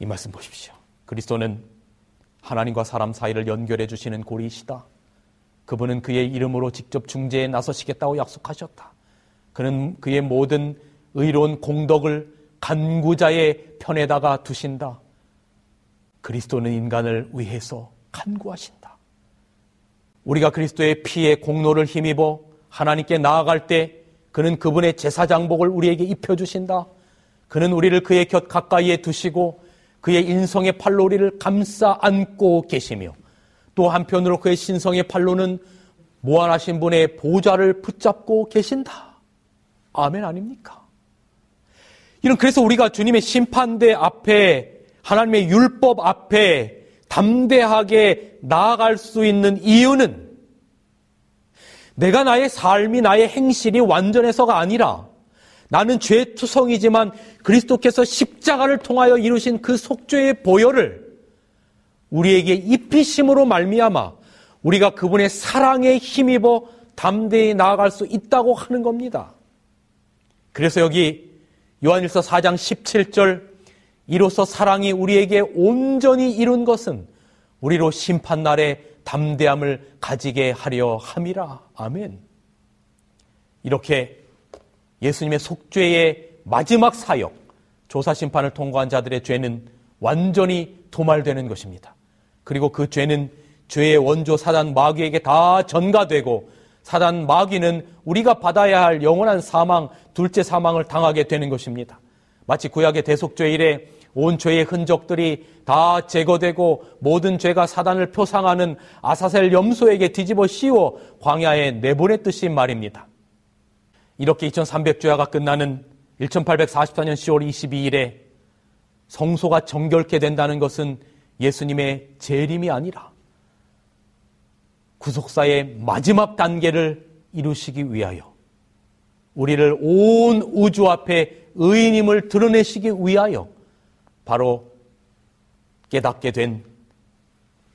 이 말씀 보십시오. 그리스도는 하나님과 사람 사이를 연결해 주시는 고리이시다. 그분은 그의 이름으로 직접 중재에 나서시겠다고 약속하셨다. 그는 그의 모든 의로운 공덕을 간구자의 편에다가 두신다. 그리스도는 인간을 위해서 간구하신다. 우리가 그리스도의 피의 공로를 힘입어 하나님께 나아갈 때 그는 그분의 제사장복을 우리에게 입혀주신다. 그는 우리를 그의 곁 가까이에 두시고 그의 인성의 팔로 우리를 감싸 안고 계시며 또 한편으로 그의 신성의 팔로는 무한하신 분의 보좌를 붙잡고 계신다. 아멘 아닙니까? 이런 그래서 우리가 주님의 심판대 앞에 하나님의 율법 앞에 담대하게 나아갈 수 있는 이유는 내가 나의 삶이 나의 행실이 완전해서가 아니라 나는 죄투성이지만 그리스도께서 십자가를 통하여 이루신 그 속죄의 보혈을 우리에게 입히심으로 말미암아 우리가 그분의 사랑에 힘입어 담대히 나아갈 수 있다고 하는 겁니다. 그래서 여기 요한일서 4장 17절 이로써 사랑이 우리에게 온전히 이룬 것은 우리로 심판날에 담대함을 가지게 하려 함이라. 아멘. 이렇게 예수님의 속죄의 마지막 사역, 조사 심판을 통과한 자들의 죄는 완전히 도말되는 것입니다. 그리고 그 죄는 죄의 원조 사단 마귀에게 다 전가되고 사단 마귀는 우리가 받아야 할 영원한 사망, 둘째 사망을 당하게 되는 것입니다. 마치 구약의 대속죄 일에 온 죄의 흔적들이 다 제거되고 모든 죄가 사단을 표상하는 아사셀 염소에게 뒤집어 씌워 광야에 내보냈듯이 말입니다. 이렇게 2300주야가 끝나는 1844년 10월 22일에 성소가 정결케 된다는 것은 예수님의 재림이 아니라 구속사의 마지막 단계를 이루시기 위하여 우리를 온 우주 앞에 의인임을 드러내시기 위하여 바로 깨닫게 된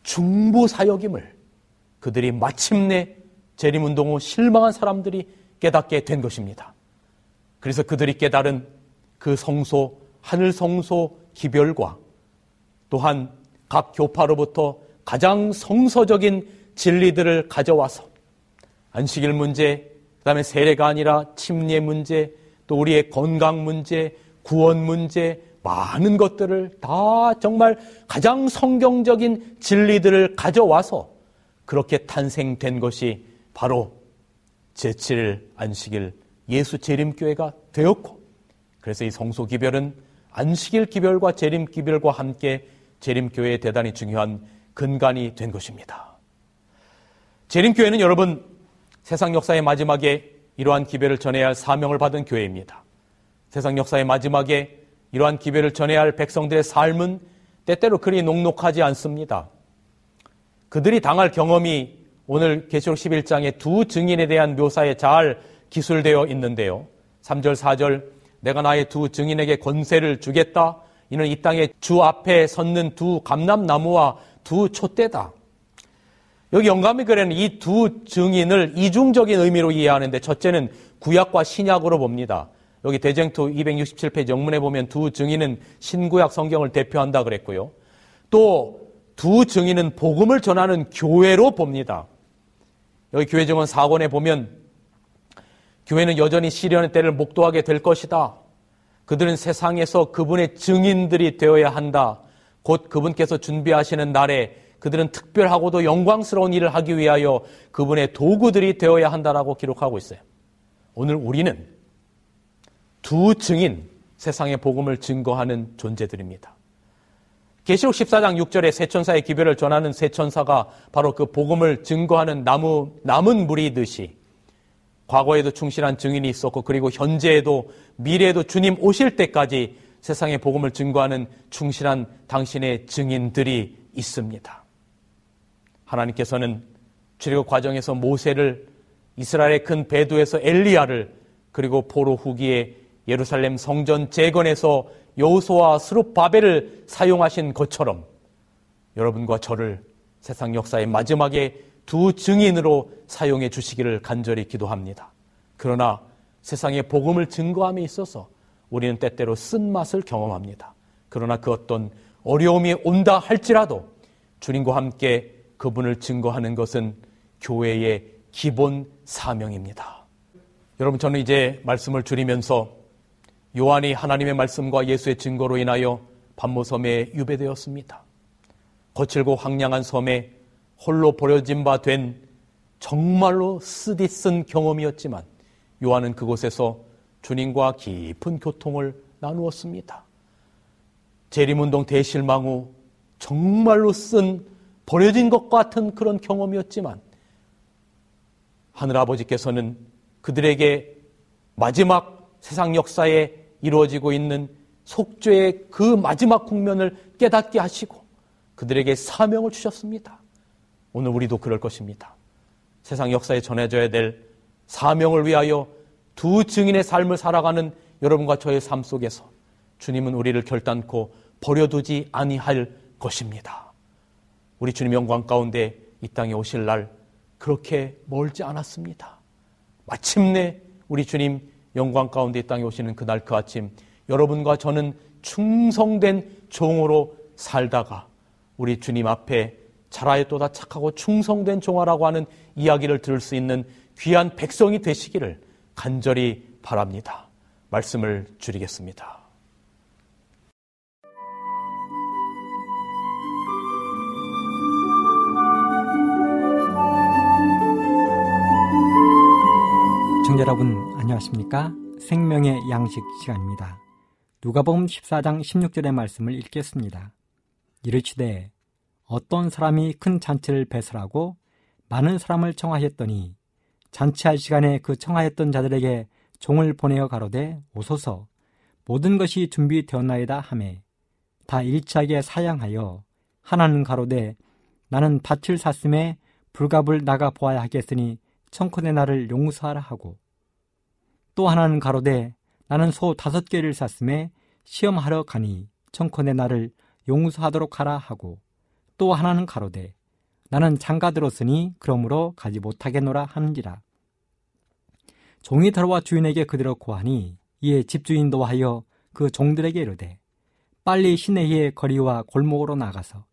중보 사역임을 그들이 마침내 재림운동 후 실망한 사람들이 깨닫게 된 것입니다. 그래서 그들이 깨달은 그 성소, 하늘 성소 기별과 또한 각 교파로부터 가장 성서적인 진리들을 가져와서 안식일 문제, 그 다음에 세례가 아니라 침례 문제, 또 우리의 건강 문제, 구원 문제, 많은 것들을 다 정말 가장 성경적인 진리들을 가져와서 그렇게 탄생된 것이 바로 제7일 안식일 예수 재림교회가 되었고 그래서 이 성소 기별은 안식일 기별과 재림 기별과 함께 재림교회에 대단히 중요한 근간이 된 것입니다. 재림교회는 여러분 세상 역사의 마지막에 이러한 기별을 전해야 할 사명을 받은 교회입니다. 세상 역사의 마지막에 이러한 기별을 전해야 할 백성들의 삶은 때때로 그리 녹록하지 않습니다. 그들이 당할 경험이 오늘 계시록 11장의 두 증인에 대한 묘사에 잘 기술되어 있는데요. 3절, 4절, 내가 나의 두 증인에게 권세를 주겠다. 이는 이 땅의 주 앞에 섰는 두 감람나무와 두 촛대다. 여기 영감이 그래는 이 두 증인을 이중적인 의미로 이해하는데 첫째는 구약과 신약으로 봅니다. 여기 대쟁투 267페이지 영문에 보면 두 증인은 신구약 성경을 대표한다 그랬고요. 또 두 증인은 복음을 전하는 교회로 봅니다. 여기 교회 증언 4권에 보면 교회는 여전히 시련의 때를 목도하게 될 것이다. 그들은 세상에서 그분의 증인들이 되어야 한다. 곧 그분께서 준비하시는 날에 그들은 특별하고도 영광스러운 일을 하기 위하여 그분의 도구들이 되어야 한다라고 기록하고 있어요. 오늘 우리는 두 증인, 세상의 복음을 증거하는 존재들입니다. 계시록 14장 6절에 세 천사의 기별을 전하는 세 천사가 바로 그 복음을 증거하는 나무 남은 무리듯이 과거에도 충실한 증인이 있었고 그리고 현재에도 미래에도 주님 오실 때까지 세상의 복음을 증거하는 충실한 당신의 증인들이 있습니다. 하나님께서는 출애굽 과정에서 모세를 이스라엘의 큰 배도에서 엘리야를 그리고 포로 후기에 예루살렘 성전 재건에서 여호수와 스룹바벨을 사용하신 것처럼 여러분과 저를 세상 역사의 마지막에 두 증인으로 사용해 주시기를 간절히 기도합니다. 그러나 세상의 복음을 증거함에 있어서 우리는 때때로 쓴맛을 경험합니다. 그러나 그 어떤 어려움이 온다 할지라도 주님과 함께 그분을 증거하는 것은 교회의 기본 사명입니다. 여러분, 저는 이제 말씀을 줄이면서 요한이 하나님의 말씀과 예수의 증거로 인하여 반모섬에 유배되었습니다. 거칠고 황량한 섬에 홀로 버려진 바 된 정말로 쓰디쓴 경험이었지만 요한은 그곳에서 주님과 깊은 교통을 나누었습니다. 재림운동 대실망 후 정말로 쓴 버려진 것 같은 그런 경험이었지만 하늘아버지께서는 그들에게 마지막 세상 역사에 이루어지고 있는 속죄의 그 마지막 국면을 깨닫게 하시고 그들에게 사명을 주셨습니다. 오늘 우리도 그럴 것입니다. 세상 역사에 전해져야 될 사명을 위하여 두 증인의 삶을 살아가는 여러분과 저의 삶 속에서 주님은 우리를 결단코 버려두지 아니할 것입니다. 우리 주님 영광 가운데 이 땅에 오실 날 그렇게 멀지 않았습니다. 마침내 우리 주님 영광 가운데 이 땅에 오시는 그날 그 아침 여러분과 저는 충성된 종으로 살다가 우리 주님 앞에 자라에또다 착하고 충성된 종아라고 하는 이야기를 들을 수 있는 귀한 백성이 되시기를 간절히 바랍니다. 말씀을 줄이겠습니다. 청자 여러분 안녕하십니까? 생명의 양식 시간입니다. 누가복음 14장 16절의 말씀을 읽겠습니다. 이르시되 어떤 사람이 큰 잔치를 배설하고 많은 사람을 청하였더니 잔치할 시간에 그 청하였던 자들에게 종을 보내어 가로되 오소서 모든 것이 준비되었나이다 하매 다 일치하게 사양하여 하나는 가로되 나는 밭을 샀음에 불갑을 나가 보아야 하겠으니 청컨의 나를 용서하라 하고 또 하나는 가로되 나는 소 다섯 개를 샀음에 시험하러 가니 청컨의 나를 용서하도록 하라 하고 또 하나는 가로되 나는 장가 들었으니 그러므로 가지 못하겠노라 하는지라. 종이 들어와 주인에게 그대로 고하니 이에 집주인도 하여 그 종들에게 이르되 빨리 시내의 거리와 골목으로 나가서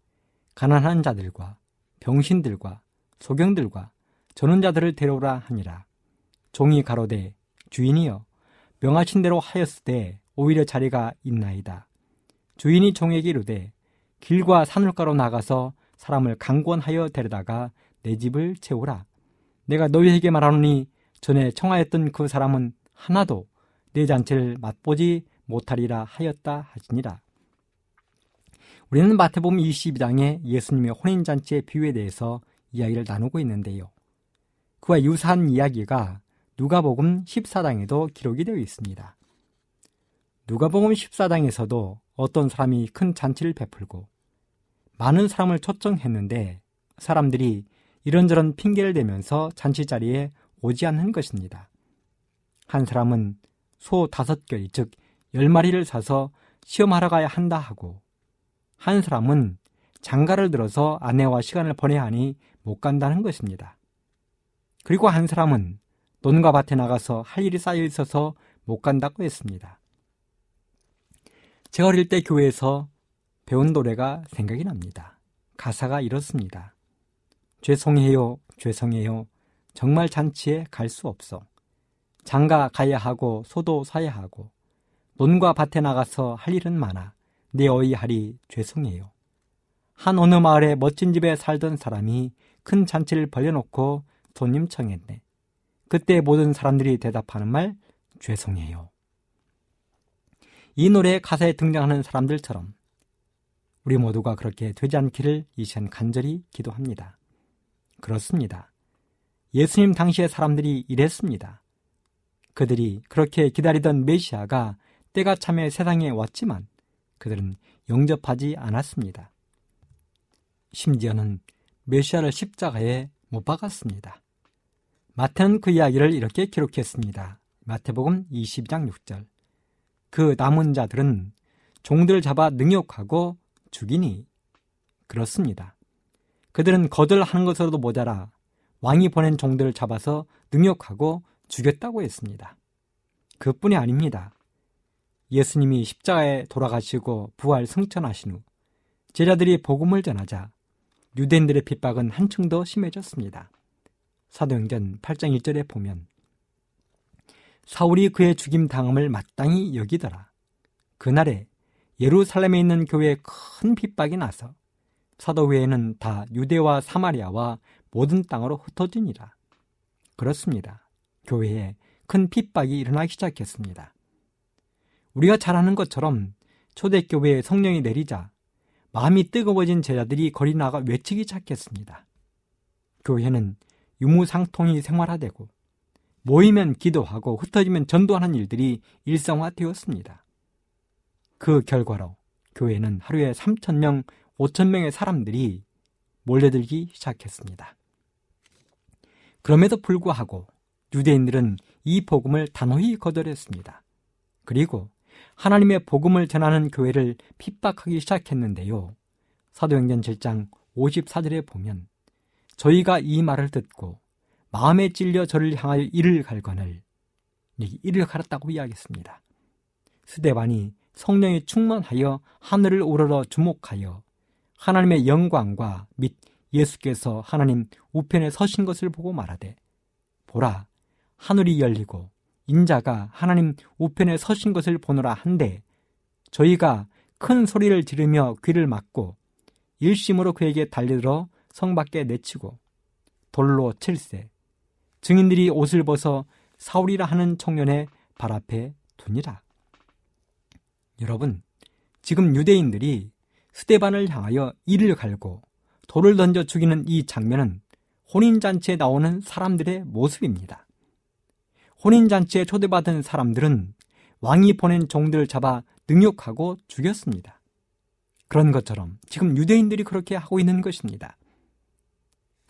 가난한 자들과 병신들과 소경들과 저는 자들을 데려오라 하니라. 종이 가로되 주인이여 명하신 대로 하였으되 오히려 자리가 있나이다. 주인이 종에게 이르되 길과 산울가로 나가서 사람을 강권하여 데려다가 내 집을 채우라. 내가 너희에게 말하노니 전에 청하였던 그 사람은 하나도 내 잔치를 맛보지 못하리라 하였다 하시니라. 우리는 마태복음 22장에 예수님의 혼인잔치의 비유에 대해서 이야기를 나누고 있는데요. 그와 유사한 이야기가 누가복음 14장에도 기록이 되어 있습니다. 누가복음 14장에서도 어떤 사람이 큰 잔치를 베풀고 많은 사람을 초청했는데 사람들이 이런저런 핑계를 대면서 잔치 자리에 오지 않는 것입니다. 한 사람은 소 다섯 개, 즉, 열 마리를 사서 시험하러 가야 한다 하고, 한 사람은 장가를 들어서 아내와 시간을 보내야 하니 못 간다는 것입니다. 그리고 한 사람은 논과 밭에 나가서 할 일이 쌓여 있어서 못 간다고 했습니다. 제가 어릴 때 교회에서 배운 노래가 생각이 납니다. 가사가 이렇습니다. 죄송해요, 죄송해요. 정말 잔치에 갈 수 없어. 장가 가야 하고 소도 사야 하고 논과 밭에 나가서 할 일은 많아. 내 어이하리 죄송해요. 한 어느 마을에 멋진 집에 살던 사람이 큰 잔치를 벌려놓고 손님 청했네. 그때 모든 사람들이 대답하는 말 죄송해요. 이 노래의 가사에 등장하는 사람들처럼 우리 모두가 그렇게 되지 않기를 이 시간 간절히 기도합니다. 그렇습니다. 예수님 당시의 사람들이 이랬습니다. 그들이 그렇게 기다리던 메시아가 때가 참에 세상에 왔지만 그들은 영접하지 않았습니다. 심지어는 메시아를 십자가에 못 박았습니다. 마태는 그 이야기를 이렇게 기록했습니다. 마태복음 22장 6절. 그 남은 자들은 종들을 잡아 능욕하고 죽이니 그렇습니다. 그들은 거절하는 것으로도 모자라 왕이 보낸 종들을 잡아서 능욕하고 죽였다고 했습니다. 그뿐이 아닙니다. 예수님이 십자가에 돌아가시고 부활 승천하신 후 제자들이 복음을 전하자 유대인들의 핍박은 한층 더 심해졌습니다. 사도행전 8장 1절에 보면 사울이 그의 죽임 당함을 마땅히 여기더라. 그날에 예루살렘에 있는 교회에 큰 핍박이 나서 사도회에는 다 유대와 사마리아와 모든 땅으로 흩어지니라. 그렇습니다. 교회에 큰 핍박이 일어나기 시작했습니다. 우리가 잘 아는 것처럼 초대교회에 성령이 내리자 마음이 뜨거워진 제자들이 거리 나가 외치기 시작했습니다. 교회는 유무상통이 생활화되고 모이면 기도하고 흩어지면 전도하는 일들이 일상화되었습니다. 그 결과로 교회는 하루에 3천명, 5천명의 사람들이 몰려들기 시작했습니다. 그럼에도 불구하고 유대인들은 이 복음을 단호히 거절했습니다. 그리고 하나님의 복음을 전하는 교회를 핍박하기 시작했는데요. 사도행전 7장 54절에 보면 저희가 이 말을 듣고 마음에 찔려 저를 향하여 이를 갈거늘 이를 갈았다고 이야기했습니다. 스데반이 성령에 충만하여 하늘을 우러러 주목하여 하나님의 영광과 및 예수께서 하나님 우편에 서신 것을 보고 말하되 보라 하늘이 열리고 인자가 하나님 우편에 서신 것을 보노라 한데 저희가 큰 소리를 지르며 귀를 막고 일심으로 그에게 달려들어 성 밖에 내치고 돌로 칠세 증인들이 옷을 벗어 사울이라 하는 청년의 발 앞에 두니라. 여러분, 지금 유대인들이 스테반을 향하여 이를 갈고 돌을 던져 죽이는 이 장면은 혼인잔치에 나오는 사람들의 모습입니다. 혼인잔치에 초대받은 사람들은 왕이 보낸 종들을 잡아 능욕하고 죽였습니다. 그런 것처럼 지금 유대인들이 그렇게 하고 있는 것입니다.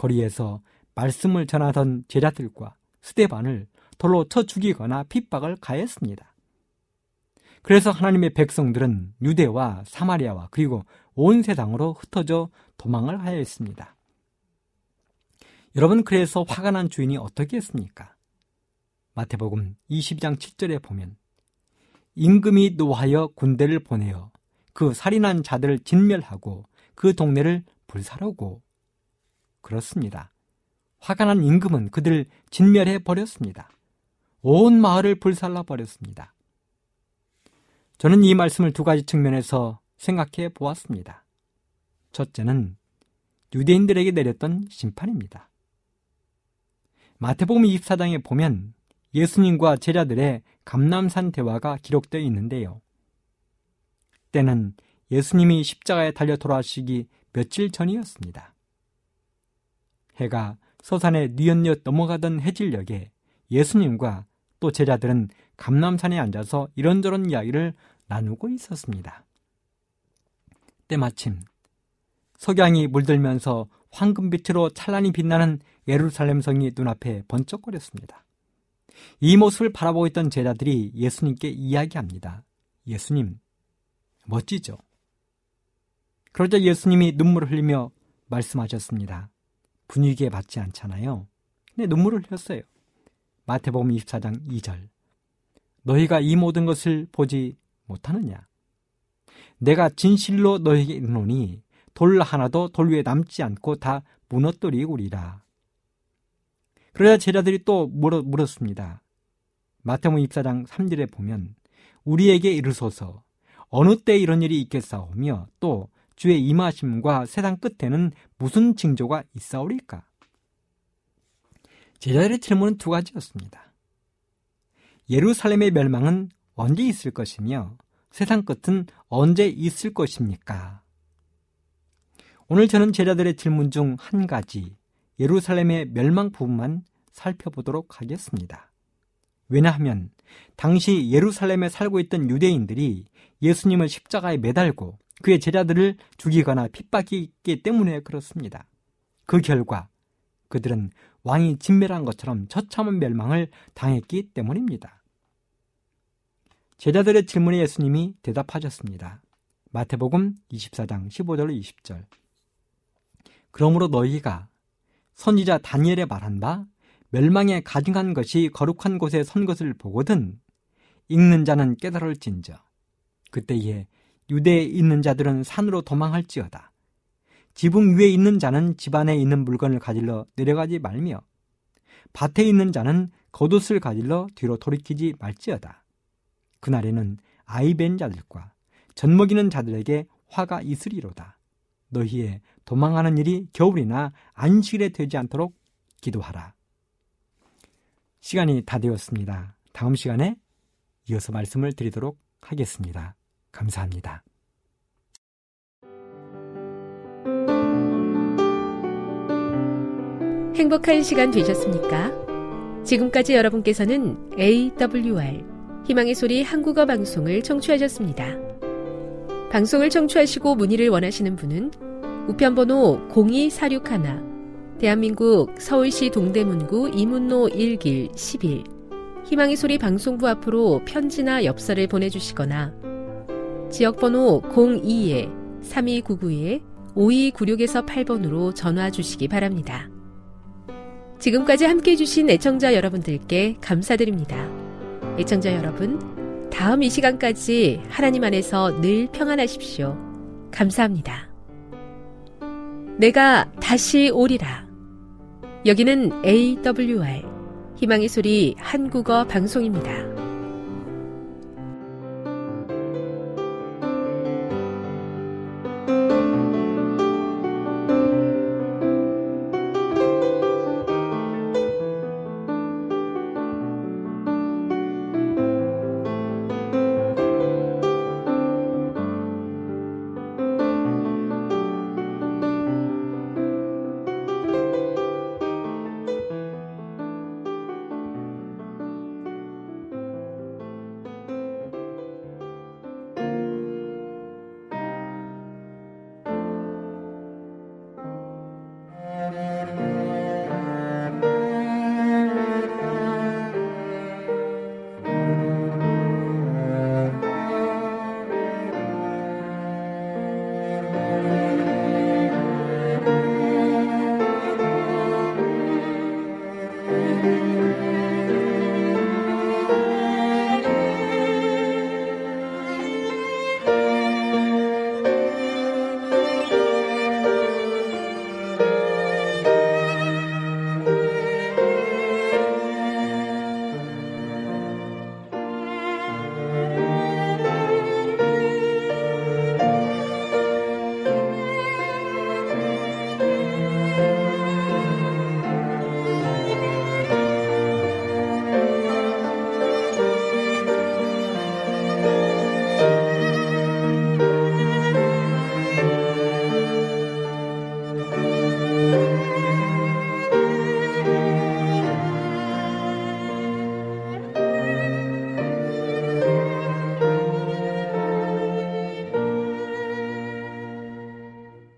거리에서 말씀을 전하던 제자들과 스테반을 돌로 쳐 죽이거나 핍박을 가했습니다. 그래서 하나님의 백성들은 유대와 사마리아와 그리고 온 세상으로 흩어져 도망을 하였습니다. 여러분 그래서 화가 난 주인이 어떻게 했습니까? 마태복음 22장 7절에 보면 임금이 노하여 군대를 보내어 그 살인한 자들을 진멸하고 그 동네를 불사르고 그렇습니다. 화가 난 임금은 그들을 진멸해 버렸습니다. 온 마을을 불살라 버렸습니다. 저는 이 말씀을 두 가지 측면에서 생각해 보았습니다. 첫째는 유대인들에게 내렸던 심판입니다. 마태복음 24장에 보면 예수님과 제자들의 감남산 대화가 기록되어 있는데요. 때는 예수님이 십자가에 달려 돌아가시기 며칠 전이었습니다. 해가 서산에 뉘엿뉘엿 넘어가던 해질녘에 예수님과 또 제자들은 감남산에 앉아서 이런저런 이야기를 나누고 있었습니다. 때마침 석양이 물들면서 황금빛으로 찬란히 빛나는 예루살렘 성이 눈앞에 번쩍거렸습니다. 이 모습을 바라보고 있던 제자들이 예수님께 이야기합니다. 예수님, 멋지죠? 그러자 예수님이 눈물을 흘리며 말씀하셨습니다. 분위기에 맞지 않잖아요. 근데 눈물을 흘렸어요. 마태복음 24장 2절. 너희가 이 모든 것을 보지 못하느냐? 내가 진실로 너희에게 이르노니 돌 하나도 돌 위에 남지 않고 다 무너뜨리우리라. 그러자 제자들이 또 물었, 습니다 마태복음 24장 3절에 보면 우리에게 이르소서 어느 때 이런 일이 있겠사오며 또 주의 임하심과 세상 끝에는 무슨 징조가 있사오리까? 제자들의 질문은 두 가지였습니다. 예루살렘의 멸망은 언제 있을 것이며 세상 끝은 언제 있을 것입니까? 오늘 저는 제자들의 질문 중 한 가지, 예루살렘의 멸망 부분만 살펴보도록 하겠습니다. 왜냐하면 당시 예루살렘에 살고 있던 유대인들이 예수님을 십자가에 매달고 그의 제자들을 죽이거나 핍박했기 때문에 그렇습니다. 그 결과 그들은 왕이 진멸한 것처럼 처참한 멸망을 당했기 때문입니다. 제자들의 질문에 예수님이 대답하셨습니다. 마태복음 24장 15절 20절. 그러므로 너희가 선지자 다니엘의 말한 바 멸망에 가증한 것이 거룩한 곳에 선 것을 보거든 읽는 자는 깨달을진저 그때에 유대에 있는 자들은 산으로 도망할지어다 지붕 위에 있는 자는 집 안에 있는 물건을 가질러 내려가지 말며 밭에 있는 자는 겉옷을 가질러 뒤로 돌이키지 말지어다 그날에는 아이 벤 자들과 젖먹이는 자들에게 화가 있으리로다 너희의 도망하는 일이 겨울이나 안식일에 되지 않도록 기도하라. 시간이 다 되었습니다. 다음 시간에 이어서 말씀을 드리도록 하겠습니다. 감사합니다. 행복한 시간 되셨습니까? 지금까지 여러분께서는 AWR 희망의 소리 한국어 방송을 청취하셨습니다. 방송을 청취하시고 문의를 원하시는 분은 우편번호 02461 대한민국 서울시 동대문구 이문로 1길 11 희망의 소리 방송부 앞으로 편지나 엽서를 보내주시거나 지역번호 02-3299-5296에서 8번으로 전화 주시기 바랍니다. 지금까지 함께 해주신 애청자 여러분들께 감사드립니다. 애청자 여러분, 다음 이 시간까지 하나님 안에서 늘 평안하십시오. 감사합니다. 내가 다시 오리라. 여기는 AWR 희망의 소리 한국어 방송입니다.